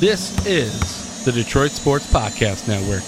This is the Detroit Sports Podcast Network.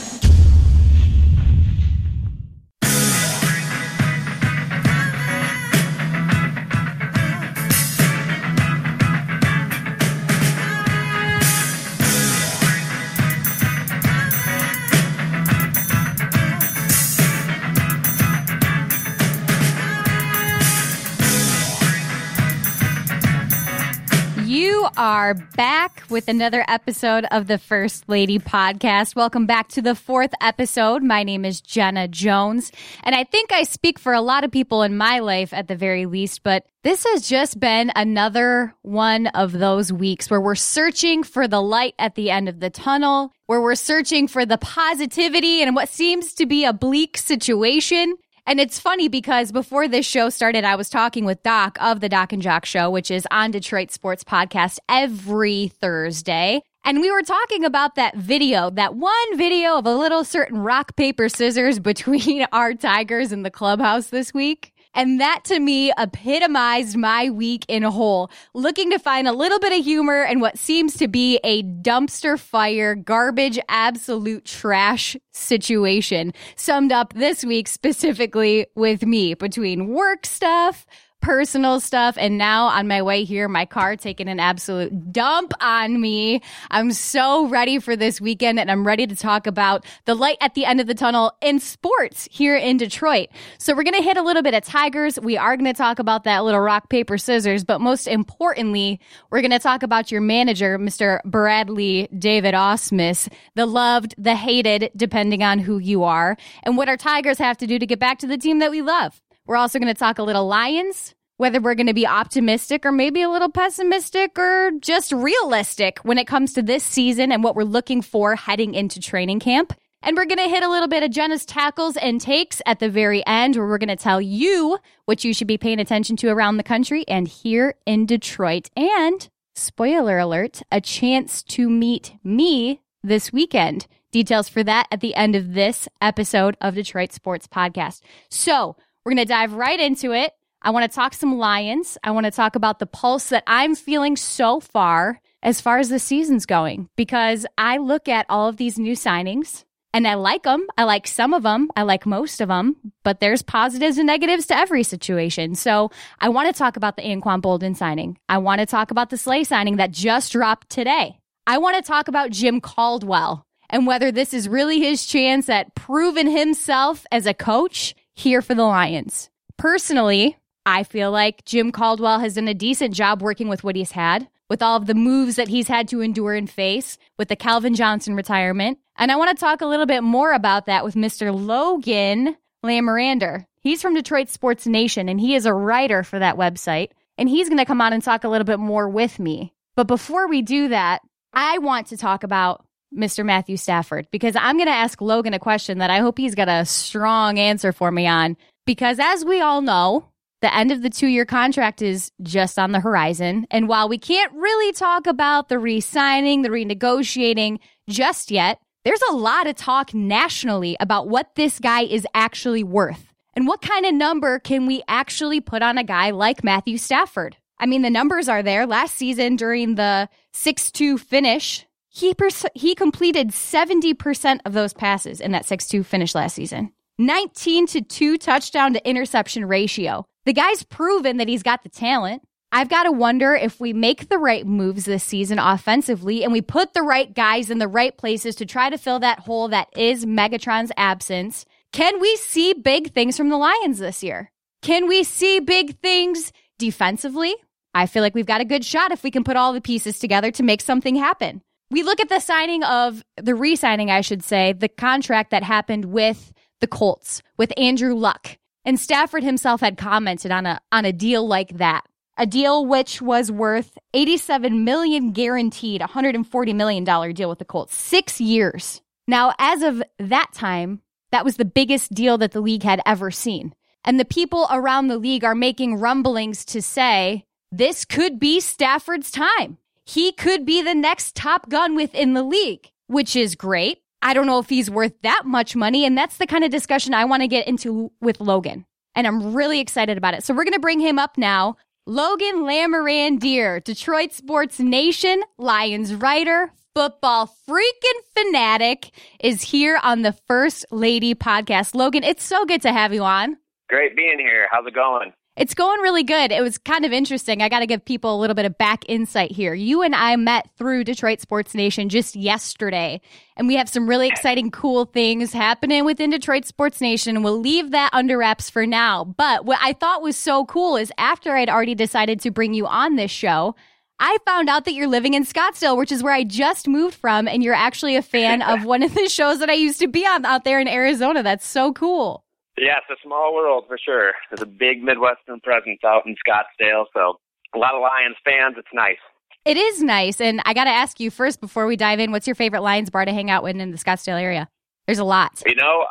You are back with another episode of the First Lady podcast. Welcome back to the fourth episode. My name is Jenna Jones, and I think I speak for a lot of people in my life at the very least, but this has just been another one of those weeks where we're searching for the light at the end of the tunnel, where we're searching for the positivity in what seems to be a bleak situation. And it's funny because before this show started, I was talking with Doc of the Doc and Jock Show, which is on Detroit Sports Podcast every Thursday. And we were talking about that video, that one video of a little certain rock, paper, scissors between our Tigers in the clubhouse this week. And that to me epitomized my week in a whole, looking to find a little bit of humor in what seems to be a dumpster fire, garbage, absolute trash situation. Summed up this week specifically with me between work stuff, personal stuff. And now on my way here, my car taking an absolute dump on me. I'm so ready for this weekend and I'm ready to talk about the light at the end of the tunnel in sports here in Detroit. So we're going to hit a little bit of Tigers. We are going to talk about that little rock, paper, scissors. But most importantly, we're going to talk about your manager, Mr. Bradley David Ausmus, the loved, the hated, depending on who you are, and what our Tigers have to do to get back to the team that we love. We're also going to talk a little Lions, whether we're going to be optimistic or maybe a little pessimistic or just realistic when it comes to this season and what we're looking for heading into training camp. And we're going to hit a little bit of Jenna's tackles and takes at the very end, where we're going to tell you what you should be paying attention to around the country and here in Detroit. And spoiler alert, a chance to meet me this weekend. Details for that at the end of this episode of Detroit Sports Podcast. So we're going to dive right into it. I want to talk some Lions. I want to talk about the pulse that I'm feeling so far as far as the season's going because I look at all of these new signings and I like them. I like some of them. I like most of them, but there's positives and negatives to every situation. So I want to talk about the Anquan Boldin signing. I want to talk about the Slay signing that just dropped today. I want to talk about Jim Caldwell and whether this is really his chance at proving himself as a coach here for the Lions. Personally, I feel like Jim Caldwell has done a decent job working with what he's had, with all of the moves that he's had to endure and face, with the Calvin Johnson retirement. And I want to talk a little bit more about that with Mr. Logan Lamorandier. He's from Detroit Sports Nation and he is a writer for that website. And he's going to come on and talk a little bit more with me. But before we do that, I want to talk about Mr. Matthew Stafford because I'm going to ask Logan a question that I hope he's got a strong answer for me on. Because as we all know, the end of the two year contract is just on the horizon. And while we can't really talk about the re signing, the renegotiating just yet, there's a lot of talk nationally about what this guy is actually worth. And what kind of number can we actually put on a guy like Matthew Stafford? I mean, the numbers are there. Last season, during the 6 2 finish, he, pers- he completed 70% of those passes in that 6 2 finish last season. 19 to 2 touchdown to interception ratio. The guy's proven that he's got the talent. I've got to wonder if we make the right moves this season offensively and we put the right guys in the right places to try to fill that hole that is Megatron's absence. Can we see big things from the Lions this year? Can we see big things defensively? I feel like we've got a good shot if we can put all the pieces together to make something happen. We look at the signing of the re signing, I should say, the contract that happened with the Colts, with Andrew Luck. And Stafford himself had commented on a on a deal like that. A deal which was worth 87 million guaranteed, 140 million dollar deal with the Colts. 6 years. Now, as of that time, that was the biggest deal that the league had ever seen. And the people around the league are making rumblings to say this could be Stafford's time. He could be the next top gun within the league, which is great. I don't know if he's worth that much money. And that's the kind of discussion I want to get into with Logan. And I'm really excited about it. So we're going to bring him up now. Logan Lamorandier, Detroit Sports Nation, Lions writer, football freaking fanatic is here on the First Lady podcast. Logan, it's so good to have you on. Great being here. How's it going? It's going really good. It was kind of interesting. I got to give people a little bit of back insight here. You and I met through Detroit Sports Nation just yesterday, and we have some really exciting, cool things happening within Detroit Sports Nation. We'll leave that under wraps for now. But what I thought was so cool is after I'd already decided to bring you on this show, I found out that you're living in Scottsdale, which is where I just moved from, and you're actually a fan of one of the shows that I used to be on out there in Arizona. That's so cool. Yeah, it's a small world for sure. There's a big Midwestern presence out in Scottsdale, so a lot of Lions fans. It's nice. It is nice, and I got to ask you first before we dive in. What's your favorite Lions bar to hang out in in the Scottsdale area? There's a lot. You know,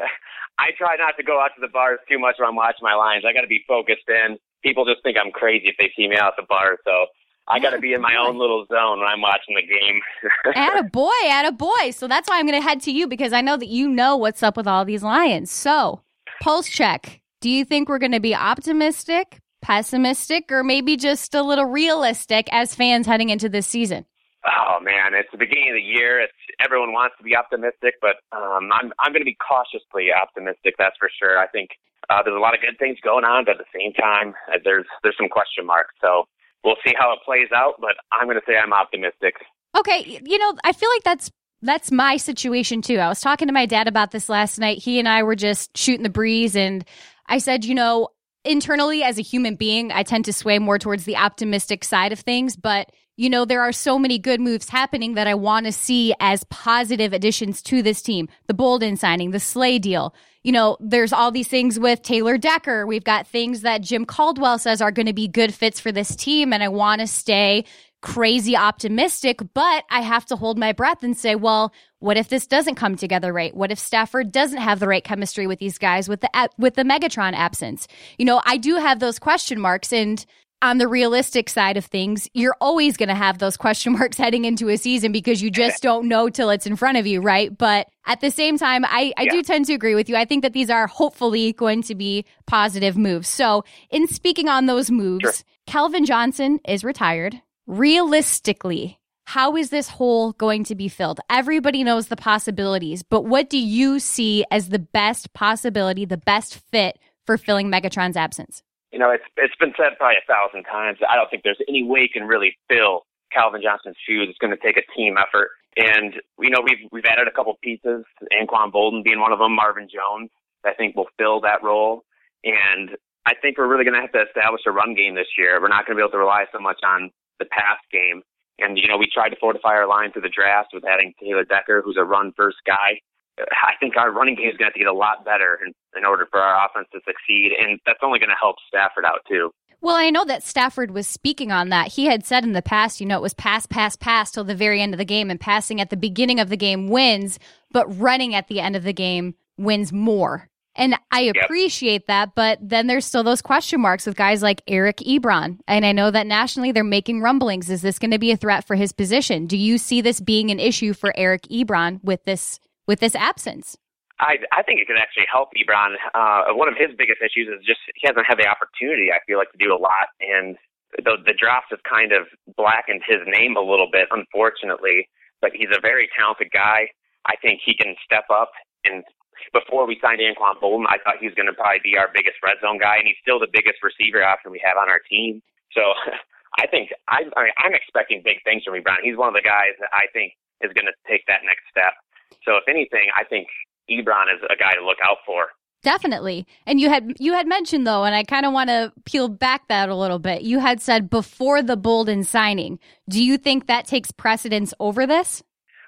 I try not to go out to the bars too much when I'm watching my Lions. I got to be focused in. People just think I'm crazy if they see me out at the bar, so I got to be in my own little zone when I'm watching the game. add a boy, add a boy. So that's why I'm going to head to you because I know that you know what's up with all these Lions. So, pulse check. Do you think we're going to be optimistic, pessimistic, or maybe just a little realistic as fans heading into this season? Oh man, it's the beginning of the year. It's everyone wants to be optimistic, but um, I'm I'm going to be cautiously optimistic. That's for sure. I think uh, there's a lot of good things going on, but at the same time, uh, there's there's some question marks. So we'll see how it plays out, but I'm going to say I'm optimistic. Okay, you know, I feel like that's that's my situation too. I was talking to my dad about this last night. He and I were just shooting the breeze and I said, you know, internally as a human being, I tend to sway more towards the optimistic side of things, but you know, there are so many good moves happening that I want to see as positive additions to this team. The Boldin signing, the Slay deal. You know, there's all these things with Taylor Decker. We've got things that Jim Caldwell says are going to be good fits for this team. And I want to stay crazy optimistic, but I have to hold my breath and say, well, what if this doesn't come together right? What if Stafford doesn't have the right chemistry with these guys with the with the Megatron absence? You know, I do have those question marks and on the realistic side of things, you're always going to have those question marks heading into a season because you just don't know till it's in front of you, right? But at the same time, I, I yeah. do tend to agree with you. I think that these are hopefully going to be positive moves. So, in speaking on those moves, sure. Calvin Johnson is retired. Realistically, how is this hole going to be filled? Everybody knows the possibilities, but what do you see as the best possibility, the best fit for filling Megatron's absence? You know, it's it's been said probably a thousand times. I don't think there's any way you can really fill Calvin Johnson's shoes. It's going to take a team effort. And you know, we've we've added a couple pieces, Anquan Boldin being one of them, Marvin Jones. I think will fill that role. And I think we're really going to have to establish a run game this year. We're not going to be able to rely so much on the pass game. And you know, we tried to fortify our line through the draft with adding Taylor Decker, who's a run first guy. I think our running game is going to have to get a lot better in, in order for our offense to succeed, and that's only going to help Stafford out too. Well, I know that Stafford was speaking on that. He had said in the past, you know, it was pass, pass, pass till the very end of the game, and passing at the beginning of the game wins, but running at the end of the game wins more. And I yep. appreciate that, but then there's still those question marks with guys like Eric Ebron. And I know that nationally they're making rumblings. Is this going to be a threat for his position? Do you see this being an issue for Eric Ebron with this with this absence? I I think it could actually help Ebron. Uh, one of his biggest issues is just he hasn't had the opportunity. I feel like to do a lot, and the the draft has kind of blackened his name a little bit, unfortunately. But he's a very talented guy. I think he can step up. And before we signed Anquan Boldin, I thought he was going to probably be our biggest red zone guy, and he's still the biggest receiver option we have on our team. So I think I, I I'm expecting big things from Ebron. He's one of the guys that I think is going to take that next step. So if anything, I think Ebron is a guy to look out for. Definitely. And you had you had mentioned though, and I kind of want to peel back that a little bit. You had said before the Boldin signing. Do you think that takes precedence over this?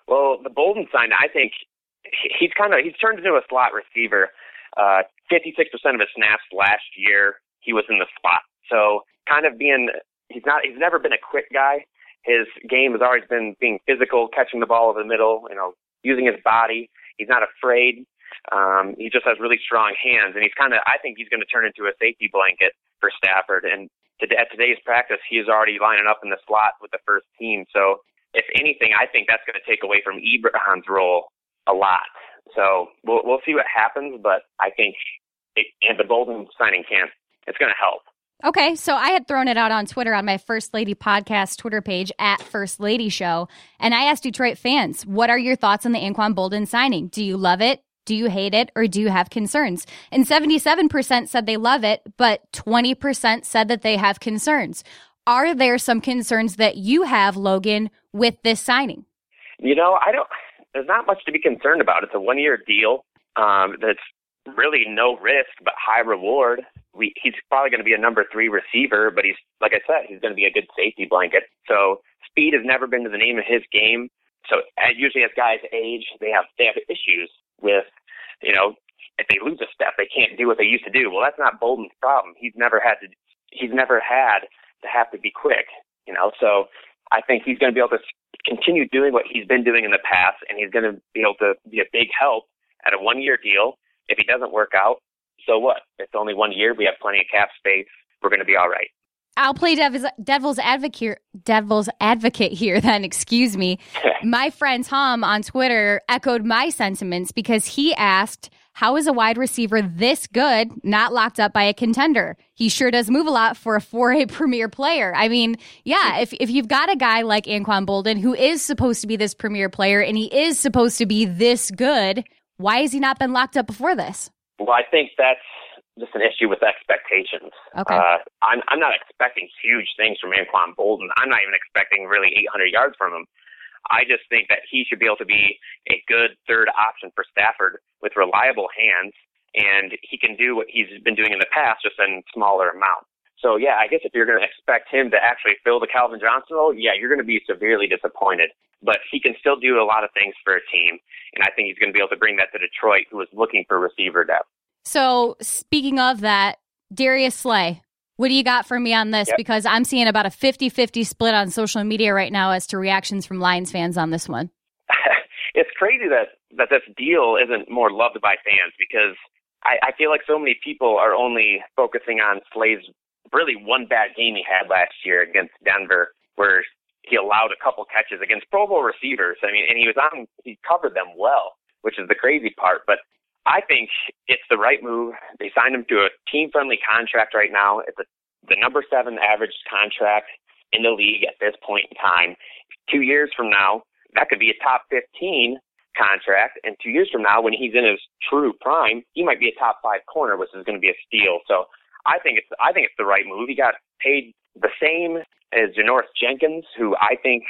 Well, the Boldin sign, I think he's kind of he's turned into a slot receiver. Uh, 56% of his snaps last year, he was in the slot. So kind of being he's not he's never been a quick guy. His game has always been being physical, catching the ball over the middle, you know, using his body. He's not afraid. Um, he just has really strong hands, and he's kind of. I think he's going to turn into a safety blanket for Stafford. And to, at today's practice, he is already lining up in the slot with the first team. So, if anything, I think that's going to take away from Ebron's role a lot. So we'll we'll see what happens, but I think it, and the Boldin signing camp, it's going to help. Okay, so I had thrown it out on Twitter on my First Lady podcast Twitter page at First Lady Show, and I asked Detroit fans, "What are your thoughts on the Anquan Boldin signing? Do you love it? Do you hate it? Or do you have concerns?" And seventy-seven percent said they love it, but twenty percent said that they have concerns. Are there some concerns that you have, Logan, with this signing? You know, I don't. There's not much to be concerned about. It's a one-year deal. Um, that's really no risk but high reward. We, he's probably going to be a number three receiver, but he's like I said, he's going to be a good safety blanket. So speed has never been to the name of his game. So usually as guys age, they have they have issues with, you know, if they lose a step, they can't do what they used to do. Well, that's not Boldin's problem. He's never had to. He's never had to have to be quick. You know, so I think he's going to be able to continue doing what he's been doing in the past, and he's going to be able to be a big help at a one-year deal if he doesn't work out, so what? It's only one year. We have plenty of cap space. We're going to be all right. I'll play devil's, devil's advocate devil's advocate here then, excuse me. my friend Tom on Twitter echoed my sentiments because he asked, how is a wide receiver this good not locked up by a contender? He sure does move a lot for a 4A premier player. I mean, yeah, hmm. if, if you've got a guy like Anquan Boldin who is supposed to be this premier player and he is supposed to be this good, why has he not been locked up before this? Well, I think that's just an issue with expectations. Okay. Uh, I'm I'm not expecting huge things from Anquan Boldin. I'm not even expecting really 800 yards from him. I just think that he should be able to be a good third option for Stafford with reliable hands, and he can do what he's been doing in the past, just in smaller amounts. So yeah, I guess if you're going to expect him to actually fill the Calvin Johnson role, yeah, you're going to be severely disappointed. But he can still do a lot of things for a team, and I think he's going to be able to bring that to Detroit, who is looking for receiver depth. So speaking of that, Darius Slay, what do you got for me on this? Yep. Because I'm seeing about a 50-50 split on social media right now as to reactions from Lions fans on this one. it's crazy that that this deal isn't more loved by fans because I, I feel like so many people are only focusing on Slay's really one bad game he had last year against Denver, where he allowed a couple catches against Pro Bowl receivers. I mean, and he was on, he covered them well, which is the crazy part. But I think it's the right move. They signed him to a team friendly contract right now. It's a, the number seven average contract in the league at this point in time. Two years from now, that could be a top 15 contract. And two years from now, when he's in his true prime, he might be a top five corner, which is going to be a steal. So I think it's I think it's the right move. He got paid the same as Janoris Jenkins, who I think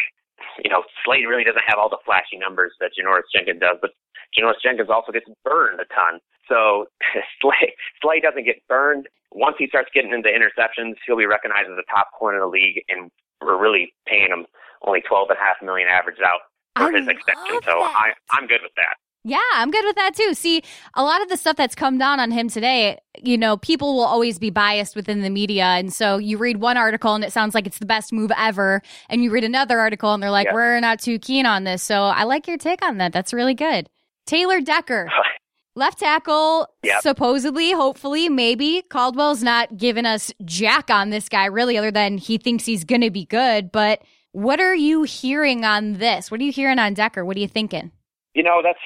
you know Slay really doesn't have all the flashy numbers that Janoris Jenkins does, but Janoris Jenkins also gets burned a ton. So Slay Slay doesn't get burned. Once he starts getting into interceptions, he'll be recognized as a top corner in the league, and we're really paying him only twelve and a half million average out for I his extension. So. I I'm good with that. Yeah, I'm good with that too. See, a lot of the stuff that's come down on him today, you know, people will always be biased within the media. And so you read one article and it sounds like it's the best move ever. And you read another article and they're like, Yeah. we're not too keen on this. So I like your take on that. That's really good. Taylor Decker, left tackle, Yep. supposedly, hopefully, maybe. Caldwell's not giving us jack on this guy, really, other than he thinks he's going to be good. But what are you hearing on this? What are you hearing on Decker? What are you thinking? You know, that's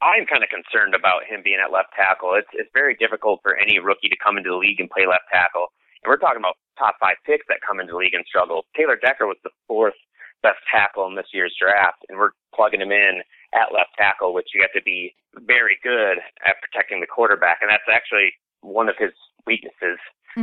I'm kind of concerned about him being at left tackle. It's it's very difficult for any rookie to come into the league and play left tackle. And we're talking about top five picks that come into the league and struggle. Taylor Decker was the fourth best tackle in this year's draft, and we're plugging him in at left tackle, which you have to be very good at protecting the quarterback, and that's actually one of his weaknesses.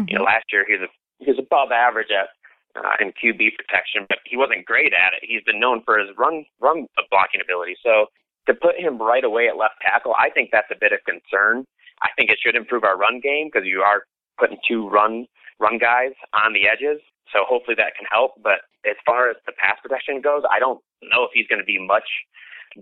You know, last year he was he was above average at uh, in QB protection, but he wasn't great at it. He's been known for his run run blocking ability. So to put him right away at left tackle, I think that's a bit of concern. I think it should improve our run game because you are putting two run run guys on the edges. So hopefully that can help. But as far as the pass protection goes, I don't know if he's going to be much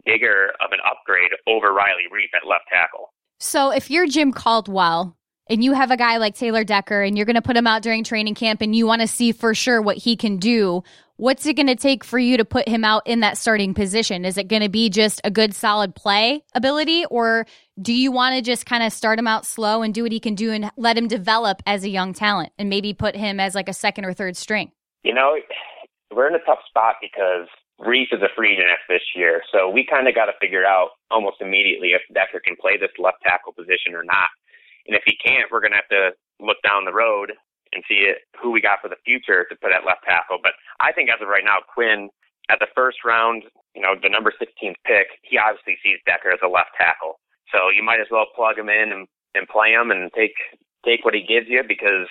bigger of an upgrade over Riley Reiff at left tackle. So if you're Jim Caldwell and you have a guy like Taylor Decker and you're going to put him out during training camp and you want to see for sure what he can do, what's it going to take for you to put him out in that starting position? Is it going to be just a good solid play ability or do you want to just kind of start him out slow and do what he can do and let him develop as a young talent and maybe put him as like a second or third string? You know, we're in a tough spot because Reiff is a free agent this year. So we kind of got to figure out almost immediately if Decker can play this left tackle position or not. And if he can't, we're going to have to look down the road and see it, who we got for the future to put at left tackle. But I think as of right now, Quinn at the first round, you know, the number 16th pick, he obviously sees Decker as a left tackle. So you might as well plug him in and, and play him and take take what he gives you because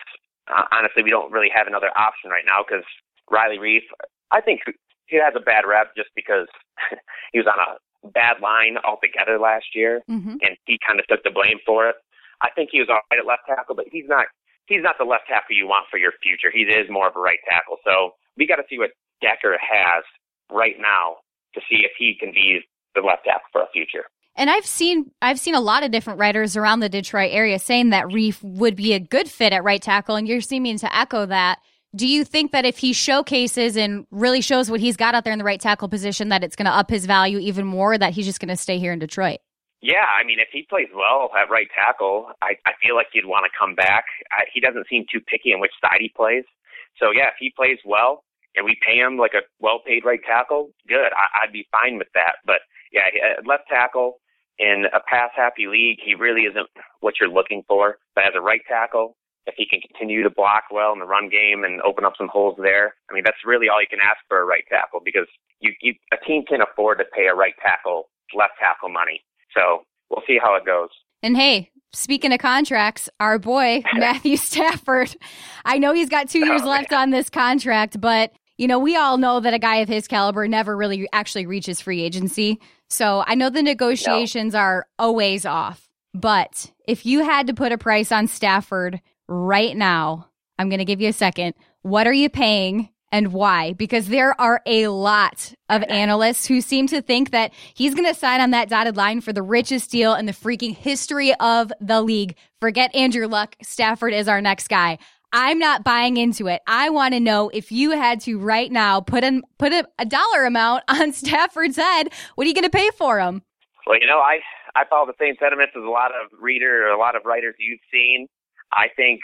uh, honestly, we don't really have another option right now because Riley Reiff, I think he has a bad rep just because he was on a bad line altogether last year, mm-hmm. and he kind of took the blame for it. I think he was all right at left tackle, but he's not he's not the left tackle you want for your future. He is more of a right tackle. So we got to see what Decker has right now to see if he can be the left tackle for a future. And I've seen I've seen a lot of different writers around the Detroit area saying that Reiff would be a good fit at right tackle, and you're seeming to echo that. Do you think that if he showcases and really shows what he's got out there in the right tackle position, that it's going to up his value even more? That he's just going to stay here in Detroit? Yeah, I mean, if he plays well at right tackle, I, I feel like he'd want to come back. I, he doesn't seem too picky on which side he plays. So yeah, if he plays well and we pay him like a well-paid right tackle, good. I, I'd be fine with that. But yeah, uh, left tackle in a pass-happy league, he really isn't what you're looking for. But as a right tackle, if he can continue to block well in the run game and open up some holes there, I mean, that's really all you can ask for a right tackle because you, you a team can afford to pay a right tackle left tackle money. So we'll see how it goes. And hey, speaking of contracts, our boy Matthew Stafford, I know he's got two years oh, left man. on this contract, but you know, we all know that a guy of his caliber never really actually reaches free agency. So I know the negotiations no. are always off. But if you had to put a price on Stafford right now, I'm going to give you a second. What are you paying and why? Because there are a lot of analysts who seem to think that he's going to sign on that dotted line for the richest deal in the freaking history of the league. Forget Andrew Luck. Stafford is our next guy. I'm not buying into it. I want to know if you had to right now put in put a, a dollar amount on Stafford's head, what are you going to pay for him? Well, you know, I I follow the same sentiments as a lot of reader or a lot of writers you've seen. I think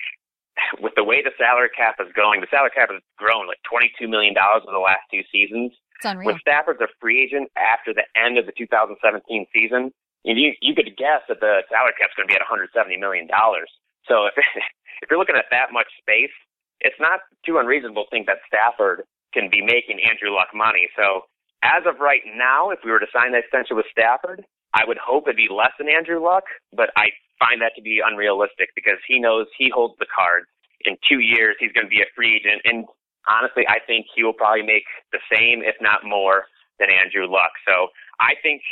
with the way the salary cap is going, the salary cap has grown like $22 million over the last two seasons. It's unreal. When Stafford's a free agent after the end of the 2017 season, you, you could guess that the salary cap's going to be at $170 million. So if, if you're looking at that much space, it's not too unreasonable to think that Stafford can be making Andrew Luck money. So as of right now, if we were to sign that extension with Stafford, I would hope it'd be less than Andrew Luck, but I find that to be unrealistic because he knows he holds the cards. In two years, he's going to be a free agent, and honestly, I think he will probably make the same, if not more, than Andrew Luck. So I think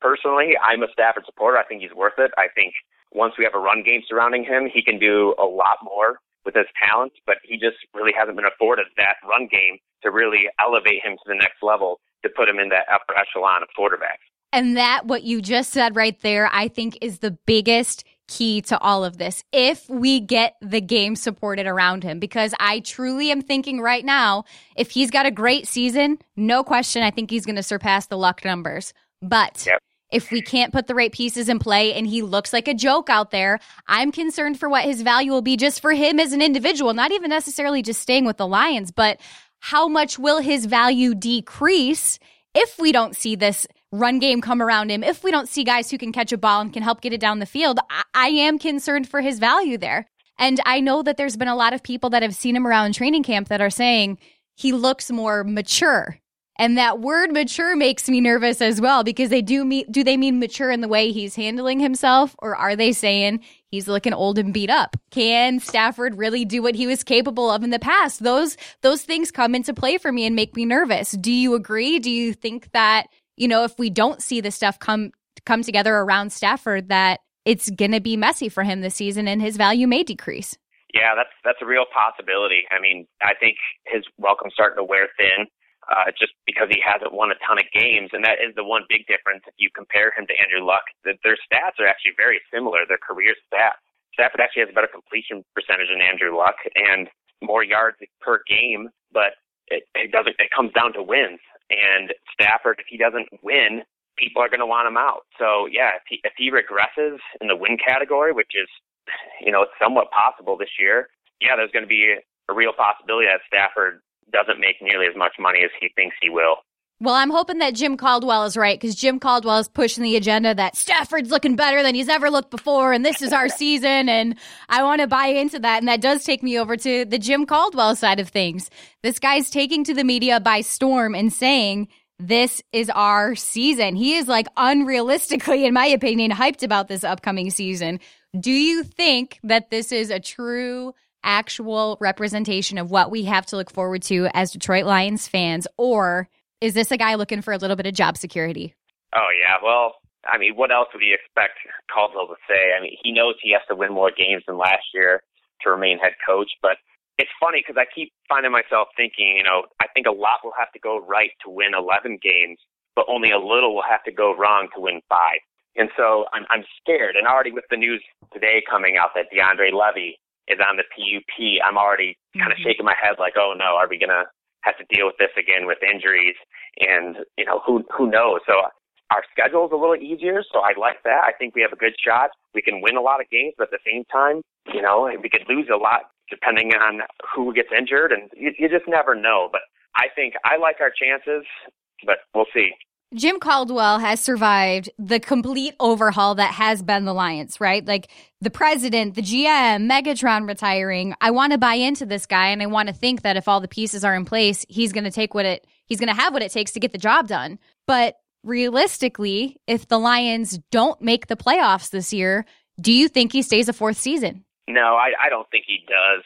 personally, I'm a Stafford supporter. I think he's worth it. I think once we have a run game surrounding him, he can do a lot more with his talent, but he just really hasn't been afforded that run game to really elevate him to the next level to put him in that upper echelon of quarterbacks. And that, what you just said right there, I think is the biggest key to all of this. If we get the game supported around him, because I truly am thinking right now, if he's got a great season, no question, I think he's going to surpass the luck numbers. But yep. if we can't put the right pieces in play and he looks like a joke out there, I'm concerned for what his value will be just for him as an individual, not even necessarily just staying with the Lions, but how much will his value decrease if we don't see this run game come around him, if we don't see guys who can catch a ball and can help get it down the field, I, I am concerned for his value there. And I know that there's been a lot of people that have seen him around training camp that are saying he looks more mature. And that word mature makes me nervous as well because they do mean do they mean mature in the way he's handling himself or are they saying he's looking old and beat up? Can Stafford really do what he was capable of in the past? Those those things come into play for me and make me nervous. Do you agree? Do you think that you know, if we don't see the stuff come come together around Stafford, that it's going to be messy for him this season, and his value may decrease. Yeah, that's that's a real possibility. I mean, I think his welcome's starting to wear thin, uh, just because he hasn't won a ton of games, and that is the one big difference if you compare him to Andrew Luck. That their stats are actually very similar. Their career stats. Stafford actually has a better completion percentage than Andrew Luck and more yards per game, but it, it doesn't. It comes down to wins. And Stafford, if he doesn't win, people are going to want him out. So yeah, if he, if he regresses in the win category, which is, you know, somewhat possible this year, yeah, there's going to be a real possibility that Stafford doesn't make nearly as much money as he thinks he will. Well, I'm hoping that Jim Caldwell is right because Jim Caldwell is pushing the agenda that Stafford's looking better than he's ever looked before, and this is our season, and I want to buy into that. And that does take me over to the Jim Caldwell side of things. This guy's taking to the media by storm and saying, This is our season. He is like unrealistically, in my opinion, hyped about this upcoming season. Do you think that this is a true actual representation of what we have to look forward to as Detroit Lions fans, or is this a guy looking for a little bit of job security? Oh yeah, well, I mean, what else would you expect Caldwell to say? I mean, he knows he has to win more games than last year to remain head coach, but it's funny because I keep finding myself thinking, you know, I think a lot will have to go right to win 11 games, but only a little will have to go wrong to win five. And so I'm, I'm scared. And already with the news today coming out that DeAndre Levy is on the PUP, I'm already kind of mm-hmm. shaking my head like, oh no, are we going to have to deal with this again with injuries? And, you know, who, who knows? So our schedule is a little easier. So I like that. I think we have a good shot. We can win a lot of games, but at the same time, you know, we could lose a lot depending on who gets injured. And you, you just never know. But I think I like our chances, but we'll see. Jim Caldwell has survived the complete overhaul that has been the Lions, right? Like the president, the GM, Megatron retiring. I want to buy into this guy and I want to think that if all the pieces are in place, he's going to take what it he's going to have what it takes to get the job done. But realistically, if the Lions don't make the playoffs this year, do you think he stays a fourth season? No, I, I don't think he does.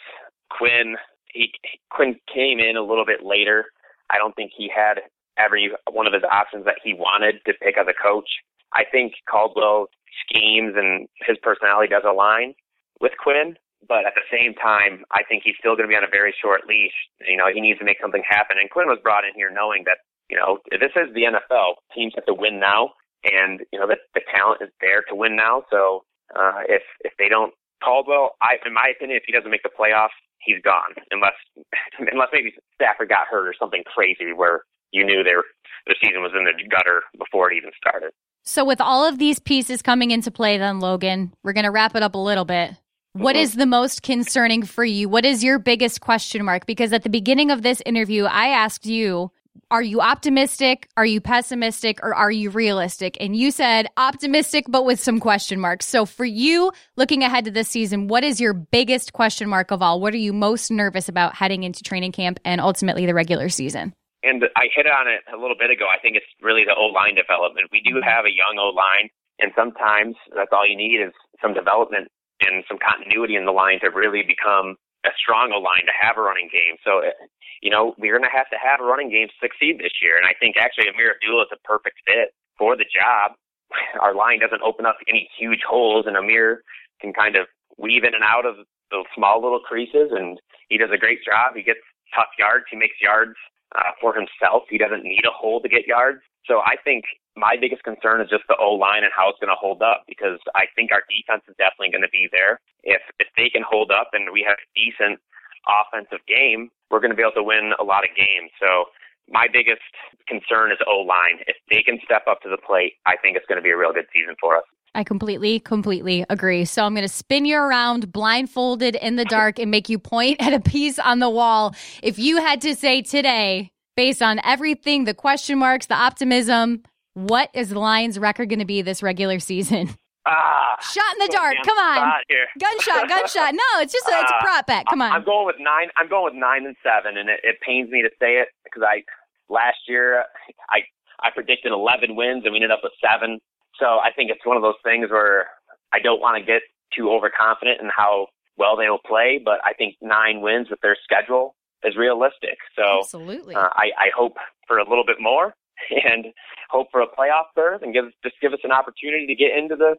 Quinn he Quinn came in a little bit later. I don't think he had every one of his options that he wanted to pick as a coach. I think Caldwell schemes and his personality does align with Quinn, but at the same time, I think he's still going to be on a very short leash. You know, he needs to make something happen. And Quinn was brought in here knowing that, you know, this is the NFL. Teams have to win now, and you know the, the talent is there to win now. So uh, if if they don't Caldwell, I in my opinion, if he doesn't make the playoffs, he's gone. Unless unless maybe Stafford got hurt or something crazy where you knew their the season was in the gutter before it even started. So with all of these pieces coming into play then Logan, we're going to wrap it up a little bit. What mm-hmm. the most concerning for you? What is your biggest question mark? Because at the beginning of this interview, I asked you, are you optimistic? Are you pessimistic? Or are you realistic? And you said optimistic, but with some question marks. So for you, looking ahead to this season, what is your biggest question mark of all? What are you most nervous about heading into training camp and ultimately the regular season? And I hit on it a little bit ago. I think it's really the O line development. We do have a young O line, and sometimes that's all you need is some development and some continuity in the line to really become a strong O line to have a running game. So, uh, you know, we're going to have to have a running game to succeed this year. And I think actually Ameer Abdullah is a perfect fit for the job. Our line doesn't open up any huge holes, and Ameer can kind of weave in and out of those small little creases, and he does a great job. He gets tough yards. He makes yards uh, for himself. He doesn't need a hole to get yards. So I think my biggest concern is just the O line and how it's going to hold up because I think our defense is definitely going to be there. If if they can hold up and we have a decent offensive game, we're going to be able to win a lot of games. So my biggest concern is O line. If they can step up to the plate, I think it's going to be a real good season for us. I completely, completely agree. So I'm going to spin you around blindfolded in the dark and make you point at a piece on the wall. If you had to say today, based on everything, the question marks, the optimism, what is the Lions' record going to be this regular season? Ah, Shot in the dark. Come on. Gunshot, gunshot. No, it's just a, it's a prop bet. Come on. I'm going with nine. I'm going with nine and seven, and it, it pains me to say it because I last year I I predicted 11 wins and we ended up with seven. So I think it's one of those things where I don't want to get too overconfident in how well they will play, but I think nine wins with their schedule is realistic. So absolutely, uh, I, I hope for a little bit more and hope for a playoff berth and give just give us an opportunity to get into the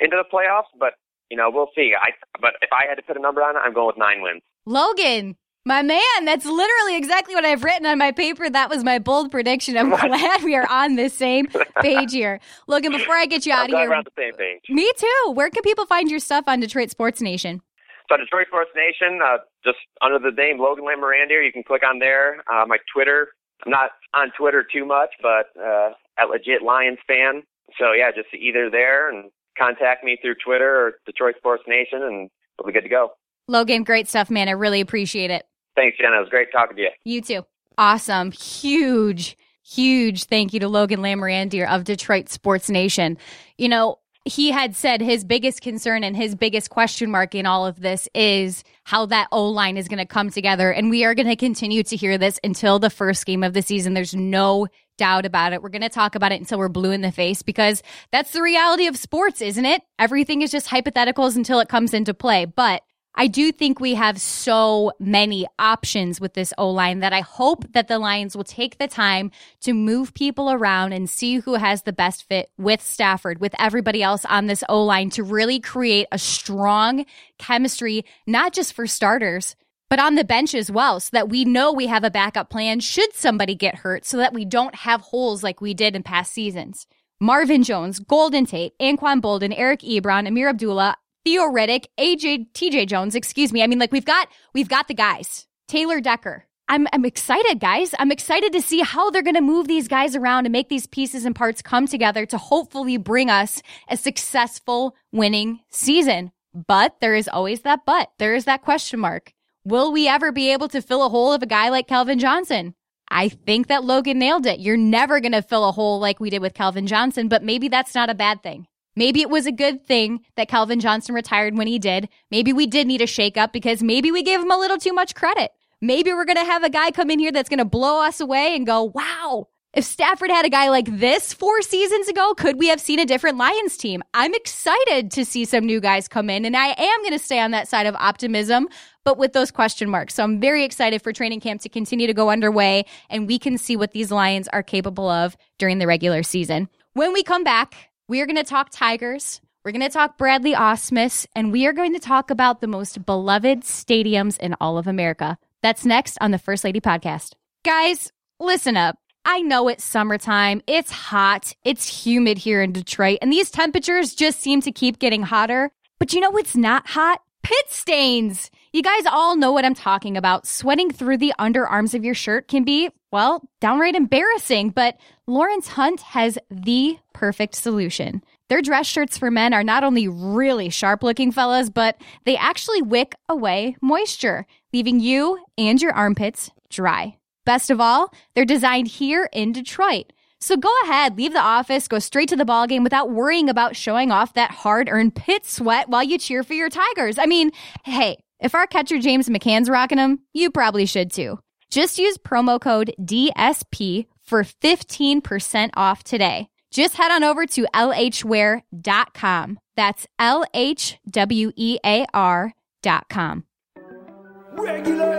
into the playoffs. But you know, we'll see. I but if I had to put a number on it, I'm going with nine wins. Logan, my man, that's literally exactly what I've written on my paper. That was my bold prediction. I'm glad we are on the same page here. Logan, before I get you out of here, the same page. Me too. Where can people find your stuff on Detroit Sports Nation? So Detroit Sports Nation, uh, just under the name Logan Lamorandier, you can click on there. Uh, my Twitter, I'm not on Twitter too much, but uh, at legit Lions fan. So yeah, just either there and contact me through Twitter or Detroit Sports Nation, and we'll be good to go. Logan, great stuff, man. I really appreciate it. Thanks, Jenna. It was great talking to you. You too. Awesome. Huge huge thank you to Logan Lamorandier of Detroit Sports Nation. You know, he had said his biggest concern and his biggest question mark in all of this is how that O line is going to come together. And we are going to continue to hear this until the first game of the season. There's no doubt about it. We're going to talk about it until we're blue in the face because that's the reality of sports, isn't it? Everything is just hypotheticals until it comes into play. But I do think we have so many options with this O line that I hope that the Lions will take the time to move people around and see who has the best fit with Stafford, with everybody else on this O line to really create a strong chemistry, not just for starters, but on the bench as well, so that we know we have a backup plan should somebody get hurt, so that we don't have holes like we did in past seasons. Marvin Jones, Golden Tate, Anquan Boldin, Eric Ebron, Ameer Abdullah, Theo Riddick, AJ, TJ Jones, excuse me. I mean, like we've got, we've got the guys. Taylor Decker. I'm, I'm excited, guys. I'm excited to see how they're going to move these guys around and make these pieces and parts come together to hopefully bring us a successful winning season. But there is always that but. There is that question mark. Will we ever be able to fill a hole of a guy like Calvin Johnson? I think that Logan nailed it. You're never going to fill a hole like we did with Calvin Johnson, but maybe that's not a bad thing. Maybe it was a good thing that Calvin Johnson retired when he did. Maybe we did need a shakeup because maybe we gave him a little too much credit. Maybe we're going to have a guy come in here that's going to blow us away and go, wow, if Stafford had a guy like this four seasons ago, could we have seen a different Lions team? I'm excited to see some new guys come in, and I am going to stay on that side of optimism, but with those question marks. So I'm very excited for training camp to continue to go underway, and we can see what these Lions are capable of during the regular season. When we come back, we are going to talk Tigers. We're going to talk Bradley Ausmus, and we are going to talk about the most beloved stadiums in all of America. That's next on the First Lady podcast. Guys, listen up. I know it's summertime. It's hot. It's humid here in Detroit, and these temperatures just seem to keep getting hotter. But you know what's not hot? Pit stains. You guys all know what I'm talking about. Sweating through the underarms of your shirt can be, well, downright embarrassing, but Lawrence Hunt has the perfect solution. Their dress shirts for men are not only really sharp looking fellas, but they actually wick away moisture, leaving you and your armpits dry. Best of all, they're designed here in Detroit. So go ahead, leave the office, go straight to the ball game without worrying about showing off that hard-earned pit sweat while you cheer for your Tigers. I mean, hey, if our catcher James McCann's rocking them, you probably should too. Just use promo code DSP for 15% off today. Just head on over to lhwear.com. That's L H W E A R.com. Regulators!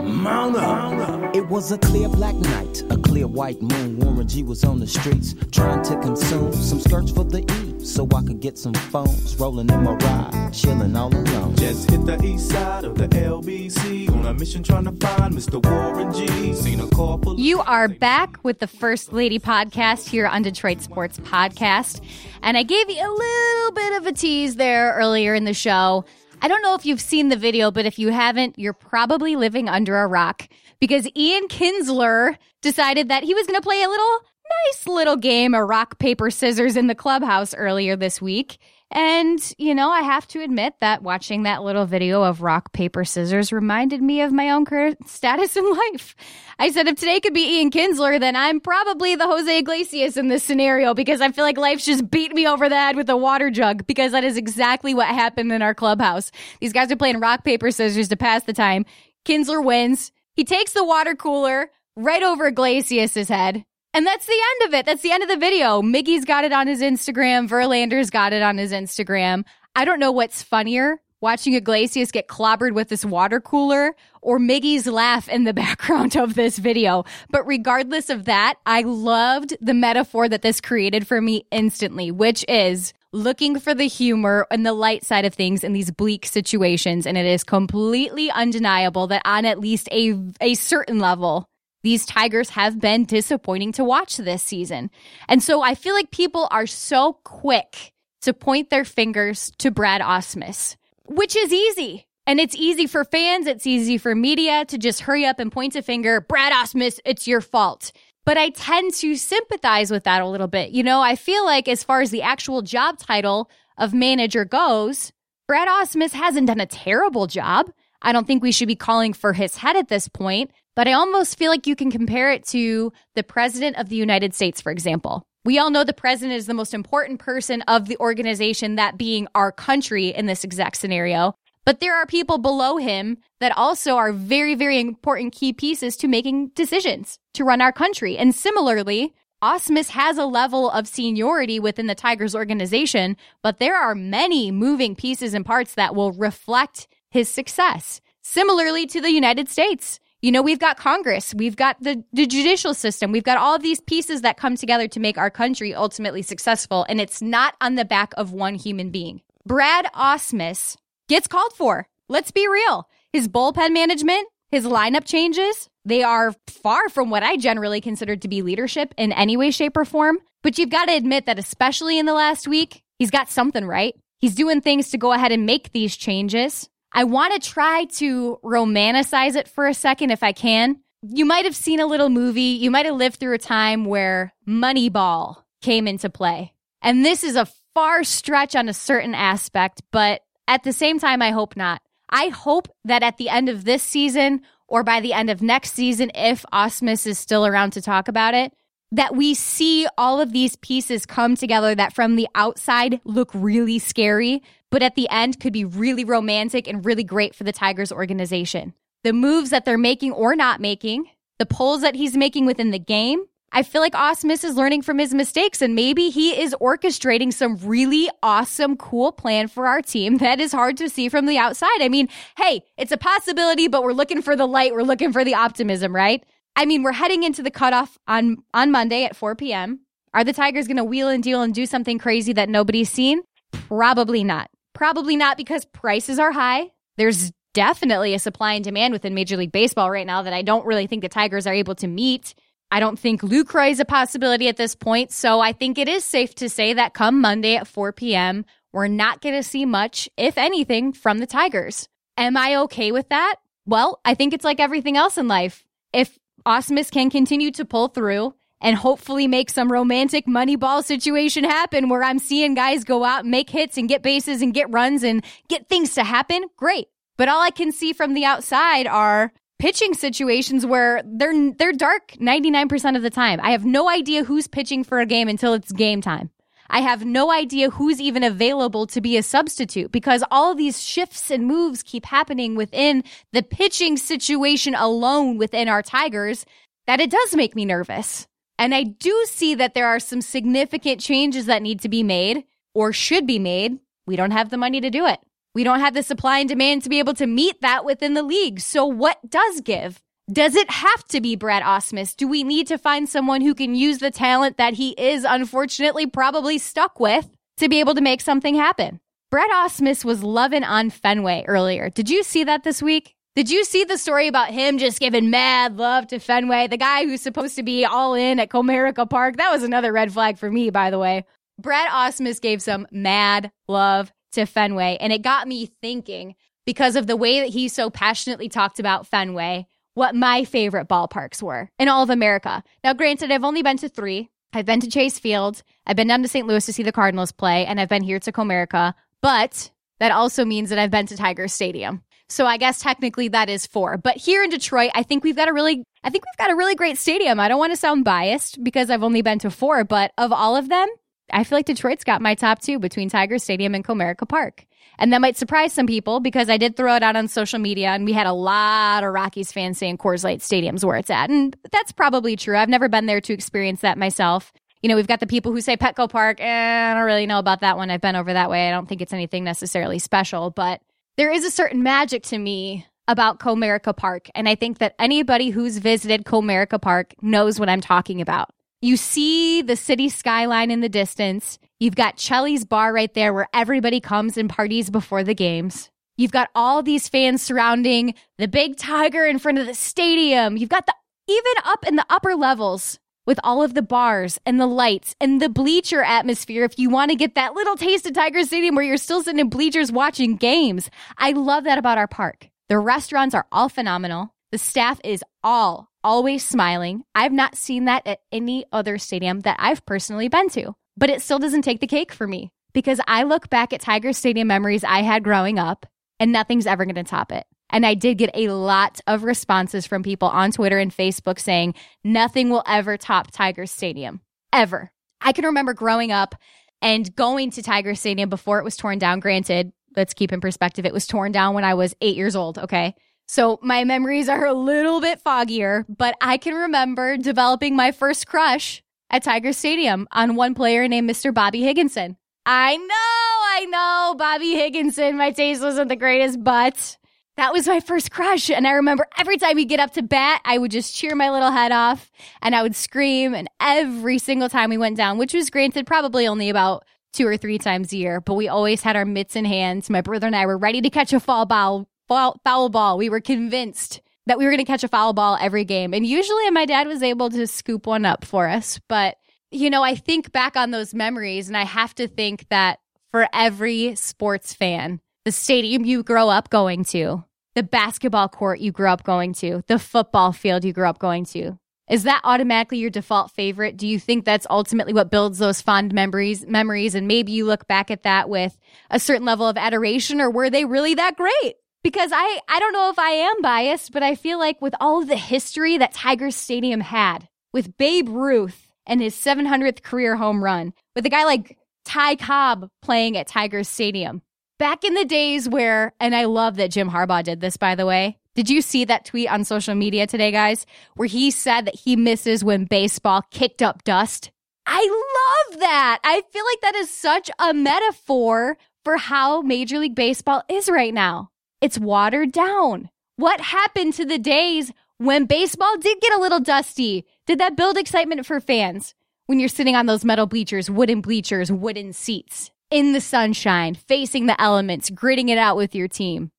Mount up. It was a clear black night, a clear white moon. Warren G was on the streets trying to consume some skirts for the E so I could get some phones rolling in my ride, chilling all alone. Just hit the east side of the LBC on a mission trying to find Mr. Warren G. Seen a car full You are back with the First Lady podcast here on Detroit Sports Podcast. And I gave you a little bit of a tease there earlier in the show. I don't know if you've seen the video, but if you haven't, you're probably living under a rock because Ian Kinsler decided that he was going to play a little nice little game of rock, paper, scissors in the clubhouse earlier this week. And, you know, I have to admit that watching that little video of rock, paper, scissors reminded me of my own current status in life. I said, if today could be Ian Kinsler, then I'm probably the Jose Iglesias in this scenario because I feel like life's just beat me over the head with a water jug because that is exactly what happened in our clubhouse. These guys are playing rock, paper, scissors to pass the time. Kinsler wins. He takes the water cooler right over Iglesias' head. And that's the end of it. That's the end of the video. Miggy's got it on his Instagram. Verlander's got it on his Instagram. I don't know what's funnier, watching Iglesias get clobbered with this water cooler or Miggy's laugh in the background of this video. But regardless of that, I loved the metaphor that this created for me instantly, which is looking for the humor and the light side of things in these bleak situations. And it is completely undeniable that on at least a, a certain level, these Tigers have been disappointing to watch this season. And so I feel like people are so quick to point their fingers to Brad Ausmus, which is easy. And it's easy for fans, it's easy for media to just hurry up and point a finger, Brad Ausmus, it's your fault. But I tend to sympathize with that a little bit. You know, I feel like as far as the actual job title of manager goes, Brad Ausmus hasn't done a terrible job. I don't think we should be calling for his head at this point, but I almost feel like you can compare it to the president of the United States, for example. We all know the president is the most important person of the organization, that being our country in this exact scenario. But there are people below him that also are very, very important key pieces to making decisions to run our country. And similarly, Ausmus has a level of seniority within the Tigers organization, but there are many moving pieces and parts that will reflect his success. Similarly to the United States, you know, we've got Congress, we've got the, the judicial system, we've got all these pieces that come together to make our country ultimately successful, and it's not on the back of one human being. Brad Ausmus gets called for. Let's be real. His bullpen management, his lineup changes, they are far from what I generally consider to be leadership in any way, shape, or form. But you've got to admit that, especially in the last week, he's got something right. He's doing things to go ahead and make these changes. I want to try to romanticize it for a second if I can. You might have seen a little movie. You might have lived through a time where Moneyball came into play. And this is a far stretch on a certain aspect, but at the same time, I hope not. I hope that at the end of this season or by the end of next season, if Ausmus is still around to talk about it, that we see all of these pieces come together that from the outside look really scary, but at the end could be really romantic and really great for the Tigers organization. The moves that they're making or not making, the pulls that he's making within the game, I feel like Ausmus is learning from his mistakes and maybe he is orchestrating some really awesome, cool plan for our team that is hard to see from the outside. I mean, hey, it's a possibility, but we're looking for the light. We're looking for the optimism, right? I mean, we're heading into the cutoff on, on Monday at 4 p.m. Are the Tigers going to wheel and deal and do something crazy that nobody's seen? Probably not. Probably not because prices are high. There's definitely a supply and demand within Major League Baseball right now that I don't really think the Tigers are able to meet. I don't think Lucroy is a possibility at this point. So I think it is safe to say that come Monday at 4 p.m., we're not going to see much, if anything, from the Tigers. Am I okay with that? Well, I think it's like everything else in life. If Ausmus can continue to pull through and hopefully make some romantic money ball situation happen where I'm seeing guys go out and make hits and get bases and get runs and get things to happen, great. But all I can see from the outside are pitching situations where they're they're dark 99% of the time. I have no idea who's pitching for a game until it's game time. I have no idea who's even available to be a substitute because all these shifts and moves keep happening within the pitching situation alone within our Tigers that it does make me nervous. And I do see that there are some significant changes that need to be made or should be made. We don't have the money to do it. We don't have the supply and demand to be able to meet that within the league. So what does give? Does it have to be Brad Ausmus? Do we need to find someone who can use the talent that he is unfortunately probably stuck with to be able to make something happen? Brad Ausmus was loving on Fenway earlier. Did you see that this week? Did you see the story about him just giving mad love to Fenway, the guy who's supposed to be all in at Comerica Park? That was another red flag for me, by the way. Brad Ausmus gave some mad love to Fenway. And it got me thinking because of the way that he so passionately talked about Fenway, what my favorite ballparks were in all of America. Now, granted, I've only been to three. I've been to Chase Field. I've been down to St. Louis to see the Cardinals play, and I've been here to Comerica. But that also means that I've been to Tiger Stadium. So I guess technically that is four. But here in Detroit, I think we've got a really I think we've got a really great stadium. I don't want to sound biased because I've only been to four, but of all of them, I feel like Detroit's got my top two between Tiger Stadium and Comerica Park. And that might surprise some people because I did throw it out on social media and we had a lot of Rockies fans saying Coors Light Stadium's where it's at. And that's probably true. I've never been there to experience that myself. You know, we've got the people who say Petco Park. Eh, I don't really know about that one. I've been over that way. I don't think it's anything necessarily special, but there is a certain magic to me about Comerica Park. And I think that anybody who's visited Comerica Park knows what I'm talking about. You see the city skyline in the distance. You've got Cheli's bar right there where everybody comes and parties before the games. You've got all these fans surrounding the big tiger in front of the stadium. You've got the even up in the upper levels with all of the bars and the lights and the bleacher atmosphere if you want to get that little taste of Tiger Stadium where you're still sitting in bleachers watching games. I love that about our park. The restaurants are all phenomenal. The staff is all always smiling. I've not seen that at any other stadium that I've personally been to, but it still doesn't take the cake for me because I look back at Tiger Stadium memories I had growing up and nothing's ever going to top it. And I did get a lot of responses from people on Twitter and Facebook saying nothing will ever top Tiger Stadium. Ever. I can remember growing up and going to Tiger Stadium before it was torn down. Granted, let's keep in perspective, it was torn down when I was eight years old. Okay. So my memories are a little bit foggier, but I can remember developing my first crush at Tiger Stadium on one player named Mr. Bobby Higginson. I know, I know, Bobby Higginson. My taste wasn't the greatest, but that was my first crush. And I remember every time he'd get up to bat, I would just cheer my little head off and I would scream. And every single time we went down, which was granted probably only about two or three times a year, but we always had our mitts in hands. My brother and I were ready to catch a foul ball, foul, foul ball. We were convinced that we were going to catch a foul ball every game. And usually my dad was able to scoop one up for us. But, you know, I think back on those memories and I have to think that for every sports fan, the stadium you grow up going to, the basketball court you grew up going to, the football field you grew up going to, is that automatically your default favorite? Do you think that's ultimately what builds those fond memories memories and maybe you look back at that with a certain level of adoration or were they really that great? Because I I don't know if I am biased, but I feel like with all of the history that Tiger Stadium had, with Babe Ruth and his 700th career home run, with a guy like Ty Cobb playing at Tiger Stadium. Back in the days where and I love that Jim Harbaugh did this by the way did you see that tweet on social media today, guys, where he said that he misses when baseball kicked up dust? I love that. I feel like that is such a metaphor for how Major League Baseball is right now. It's watered down. What happened to the days when baseball did get a little dusty? Did that build excitement for fans? When you're sitting on those metal bleachers, wooden bleachers, wooden seats, in the sunshine, facing the elements, gritting it out with your team.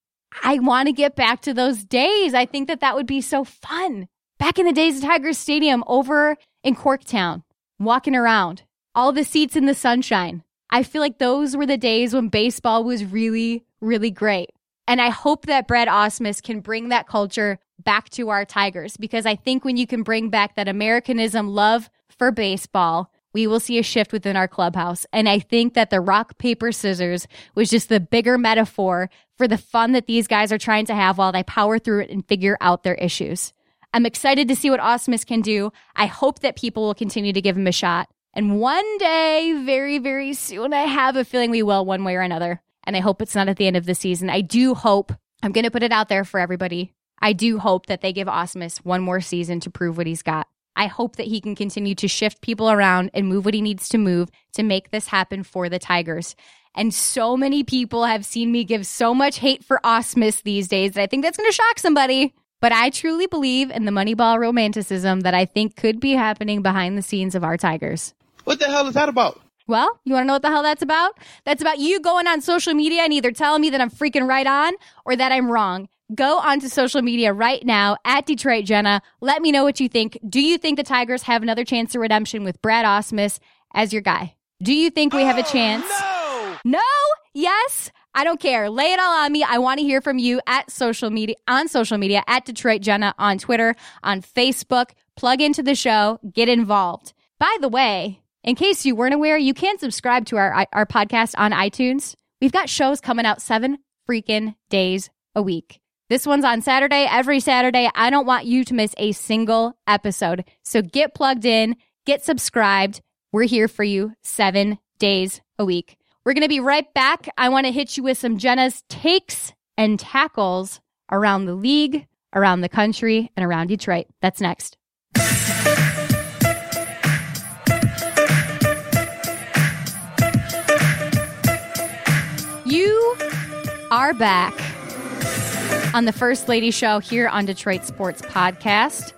I want to get back to those days. I think that that would be so fun. Back in the days of Tiger Stadium over in Corktown, walking around, all the seats in the sunshine. I feel like those were the days when baseball was really, really great. And I hope that Brad Ausmus can bring that culture back to our Tigers because I think when you can bring back that Americanism love for baseball, we will see a shift within our clubhouse. And I think that the rock, paper, scissors was just the bigger metaphor for the fun that these guys are trying to have while they power through it and figure out their issues. I'm excited to see what Ausmus can do. I hope that people will continue to give him a shot. And one day, very, very soon, I have a feeling we will one way or another. And I hope it's not at the end of the season. I do hope, I'm going to put it out there for everybody. I do hope that they give Ausmus one more season to prove what he's got. I hope that he can continue to shift people around and move what he needs to move to make this happen for the Tigers. And so many people have seen me give so much hate for Ausmus these days that I think that's going to shock somebody. But I truly believe in the Moneyball romanticism that I think could be happening behind the scenes of our Tigers. What the hell is that about? Well, you want to know what the hell that's about? That's about you going on social media and either telling me that I'm freaking right on or that I'm wrong. Go onto social media right now at Detroit Jenna. Let me know what you think. Do you think the Tigers have another chance of redemption with Brad Ausmus as your guy? Do you think we have a chance? Oh, no! No? Yes? I don't care. Lay it all on me. I want to hear from you at social media, on social media, at Detroit Jenna, on Twitter, on Facebook. Plug into the show, get involved. By the way, in case you weren't aware, you can subscribe to our, our podcast on iTunes. We've got shows coming out seven freaking days a week. This one's on Saturday, every Saturday. I don't want you to miss a single episode. So get plugged in, get subscribed. We're here for you seven days a week. We're going to be right back. I want to hit you with some Jenna's takes and tackles around the league, around the country, and around Detroit. That's next. You are back on the First Lady Show here on Detroit Sports Podcast.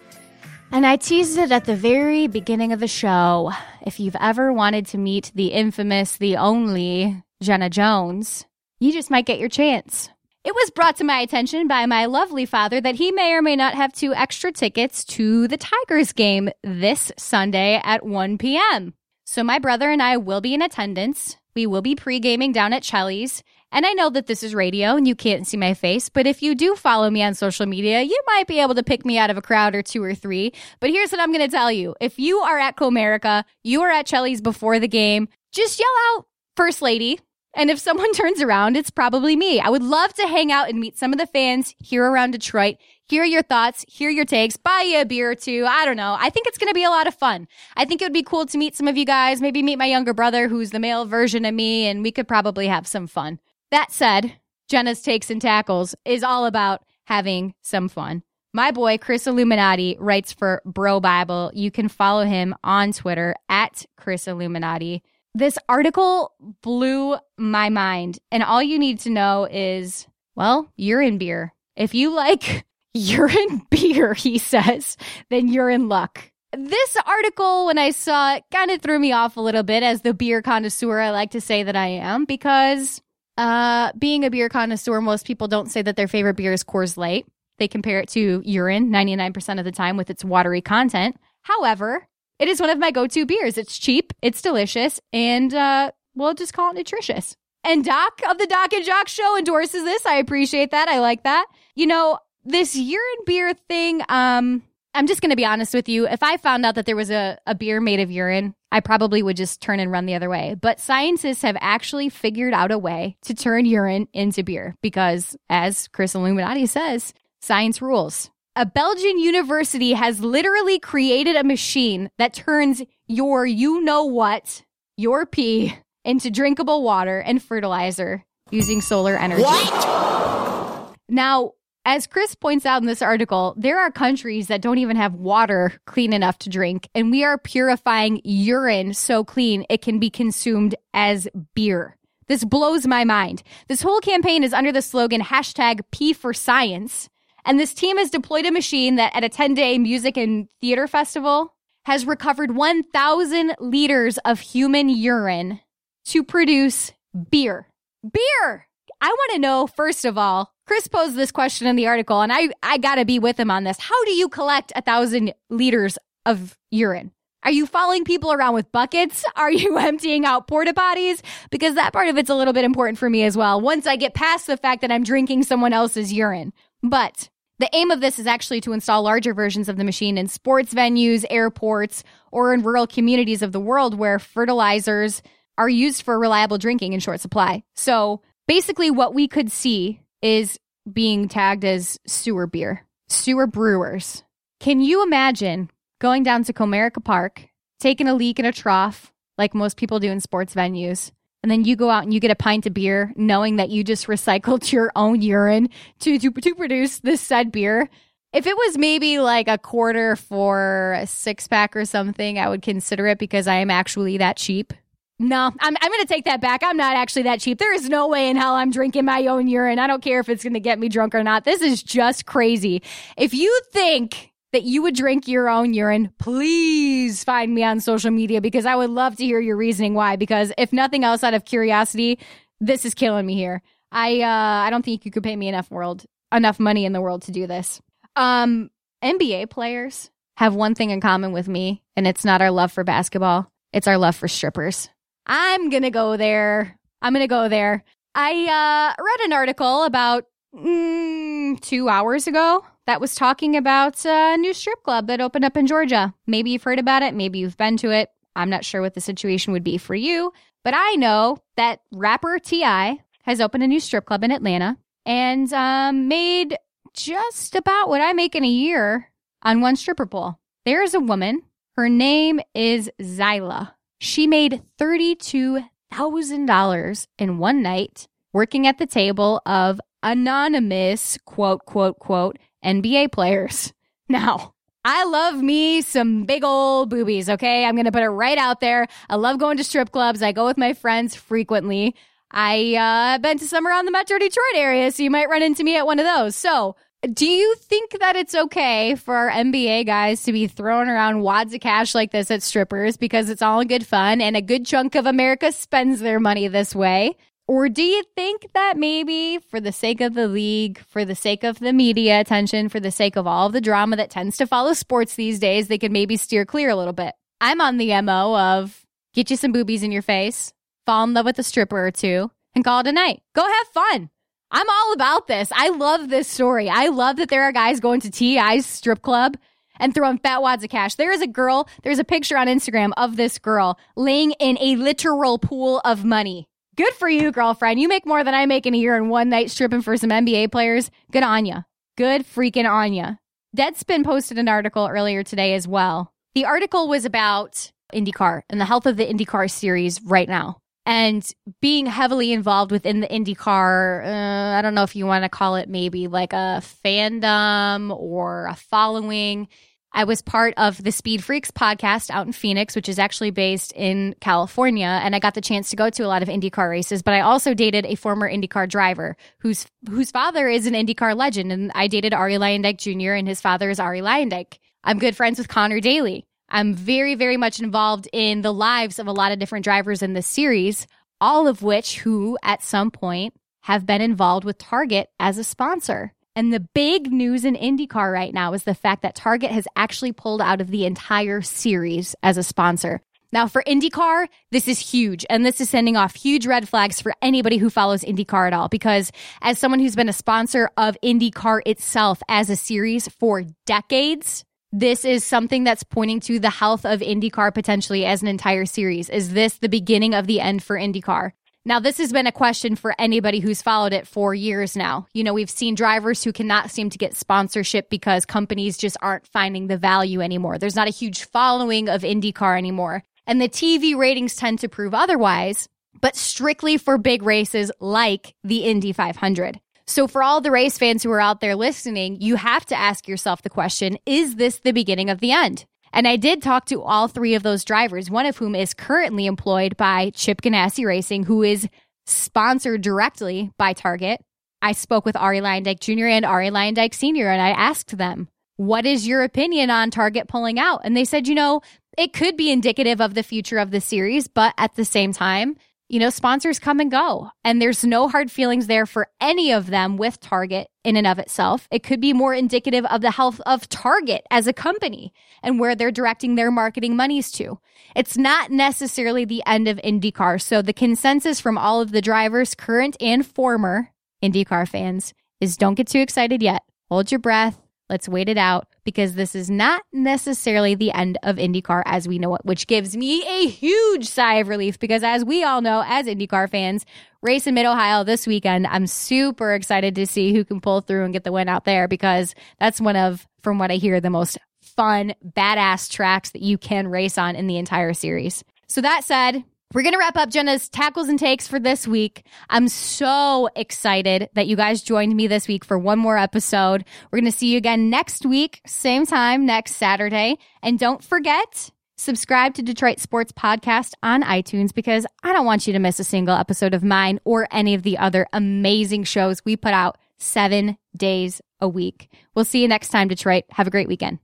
And I teased it at the very beginning of the show. If you've ever wanted to meet the infamous, the only Jenna Jones, you just might get your chance. It was brought to my attention by my lovely father that he may or may not have two extra tickets to the Tigers game this Sunday at 1 p.m. So my brother and I will be in attendance. We will be pre gaming down at Cheli's. And I know that this is radio and you can't see my face, but if you do follow me on social media, you might be able to pick me out of a crowd or two or three. But here's what I'm going to tell you. If you are at Comerica, you are at Cheli's before the game, just yell out First Lady And if someone turns around, it's probably me. I would love to hang out and meet some of the fans here around Detroit, hear your thoughts, hear your takes, buy you a beer or two. I don't know. I think it's going to be a lot of fun. I think it would be cool to meet some of you guys, maybe meet my younger brother who's the male version of me, and we could probably have some fun. That said, Jenna's Takes and Tackles is all about having some fun. My boy, Chris Illuminati, writes for BroBible. You can follow him on Twitter at Chris Illuminati. This article blew my mind. And all you need to know is, well, urine beer. If you like urine beer, he says, then you're in luck. This article, when I saw it, kind of threw me off a little bit as the beer connoisseur I like to say that I am, because uh, being a beer connoisseur, most people don't say that their favorite beer is Coors Light. They compare it to urine 99% of the time with its watery content. However, it is one of my go to beers. It's cheap, it's delicious, and uh, we'll just call it nutritious. And Doc of the Doc and Jock Show endorses this. I appreciate that. I like that. You know, this urine beer thing, um, I'm just going to be honest with you. If I found out that there was a, a beer made of urine, I probably would just turn and run the other way. But scientists have actually figured out a way to turn urine into beer because, as Chris Illuminati says, science rules. A Belgian university has literally created a machine that turns your you know what, your pee, into drinkable water and fertilizer using solar energy. What? Now, as Chris points out in this article, there are countries that don't even have water clean enough to drink, and we are purifying urine so clean it can be consumed as beer. This blows my mind. This whole campaign is under the slogan hashtag P for Science. And this team has deployed a machine that at a 10 day music and theater festival has recovered 1,000 liters of human urine to produce beer. Beer! I want to know, first of all, Chris posed this question in the article, and I, I got to be with him on this. How do you collect a thousand liters of urine? Are you following people around with buckets? Are you emptying out porta potties? Because that part of it's a little bit important for me as well. Once I get past the fact that I'm drinking someone else's urine. But the aim of this is actually to install larger versions of the machine in sports venues, airports, or in rural communities of the world where fertilizers are used for reliable drinking in short supply. So basically, what we could see is being tagged as sewer beer, sewer brewers. Can you imagine going down to Comerica Park, taking a leak in a trough, like most people do in sports venues, and then you go out and you get a pint of beer, knowing that you just recycled your own urine to, to, to produce this said beer? If it was maybe like a quarter for a six pack or something, I would consider it because I am actually that cheap. No, I'm, I'm going to take that back. I'm not actually that cheap. There is no way in hell I'm drinking my own urine. I don't care if it's going to get me drunk or not. This is just crazy. If you think that you would drink your own urine, please find me on social media because I would love to hear your reasoning why. Because if nothing else, out of curiosity, this is killing me here. I uh, I don't think you could pay me enough world enough money in the world to do this. Um, NBA players have one thing in common with me, and it's not our love for basketball; it's our love for strippers. I'm gonna go there. I'm gonna go there. I uh, read an article about mm, two hours ago that was talking about a new strip club that opened up in Georgia. Maybe you've heard about it. Maybe you've been to it. I'm not sure what the situation would be for you, but I know that rapper T.I. has opened a new strip club in Atlanta and um, made just about what I make in a year on one stripper pole. There is a woman. Her name is Zyla. She made $32,000 in one night working at the table of anonymous, quote, quote, quote, NBA players. Now, I love me some big old boobies, okay? I'm to put it right out there. I love going to strip clubs. I go with my friends frequently. I uh been to some around the Metro Detroit area, so you might run into me at one of those. So, do you think that it's okay for our NBA guys to be throwing around wads of cash like this at strippers because it's all in good fun and a good chunk of America spends their money this way? Or do you think that maybe for the sake of the league, for the sake of the media attention, for the sake of all of the drama that tends to follow sports these days, they could maybe steer clear a little bit? I'm on the MO of get you some boobies in your face, fall in love with a stripper or two, and call it a night. Go have fun. I'm all about this. I love this story. I love that there are guys going to T.I.'s strip club and throwing fat wads of cash. There is a girl, there's a picture on Instagram of this girl laying in a literal pool of money Good for you, girlfriend. You make more than I make in a year in one night stripping for some NBA players. Good on. Good freaking on ya. Deadspin posted an article earlier today as well. The article was about IndyCar and the health of the IndyCar series right now. And being heavily involved within the IndyCar, uh, I don't know if you want to call it maybe like a fandom or a following. I was part of the Speed Freaks podcast out in Phoenix, which is actually based in California, and I got the chance to go to a lot of IndyCar races. But I also dated a former IndyCar driver whose whose father is an IndyCar legend, and I dated Arie Luyendyk Jr. and his father is Arie Luyendyk. I'm good friends with Connor Daly. I'm very, very much involved in the lives of a lot of different drivers in this series, all of which who at some point have been involved with Target as a sponsor. And the big news in IndyCar right now is the fact that Target has actually pulled out of the entire series as a sponsor. Now, for IndyCar, this is huge, and this is sending off huge red flags for anybody who follows IndyCar at all. Because as someone who's been a sponsor of IndyCar itself as a series for decades, this is something that's pointing to the health of IndyCar potentially as an entire series. Is this the beginning of the end for IndyCar? Now, this has been a question for anybody who's followed it for years now. You know, we've seen drivers who cannot seem to get sponsorship because companies just aren't finding the value anymore. There's not a huge following of IndyCar anymore. And the TV ratings tend to prove otherwise, but strictly for big races like the Indy 500. So, for all the race fans who are out there listening, you have to ask yourself the question is this the beginning of the end? And I did talk to all three of those drivers, one of whom is currently employed by Chip Ganassi Racing, who is sponsored directly by Target. I spoke with Arie Luyendyk Jr. and Arie Luyendyk Sr., and I asked them, What is your opinion on Target pulling out? And they said, You know, it could be indicative of the future of the series, but at the same time, you know, sponsors come and go, and there's no hard feelings there for any of them with Target in and of itself. It could be more indicative of the health of Target as a company and where they're directing their marketing monies to. It's not necessarily the end of IndyCar. So the consensus from all of the drivers, current and former IndyCar fans, is don't get too excited yet. Hold your breath. Let's wait it out because this is not necessarily the end of IndyCar as we know it, which gives me a huge sigh of relief because, as we all know, as IndyCar fans, race in Mid Ohio this weekend, I'm super excited to see who can pull through and get the win out there because that's one of, from what I hear, the most fun, badass tracks that you can race on in the entire series. So, that said, we're going to wrap up Jenna's tackles and takes for this week. I'm so excited that you guys joined me this week for one more episode. We're going to see you again next week, same time next Saturday. And don't forget, subscribe to Detroit Sports Podcast on iTunes because I don't want you to miss a single episode of mine or any of the other amazing shows we put out seven days a week. We'll see you next time, Detroit. Have a great weekend.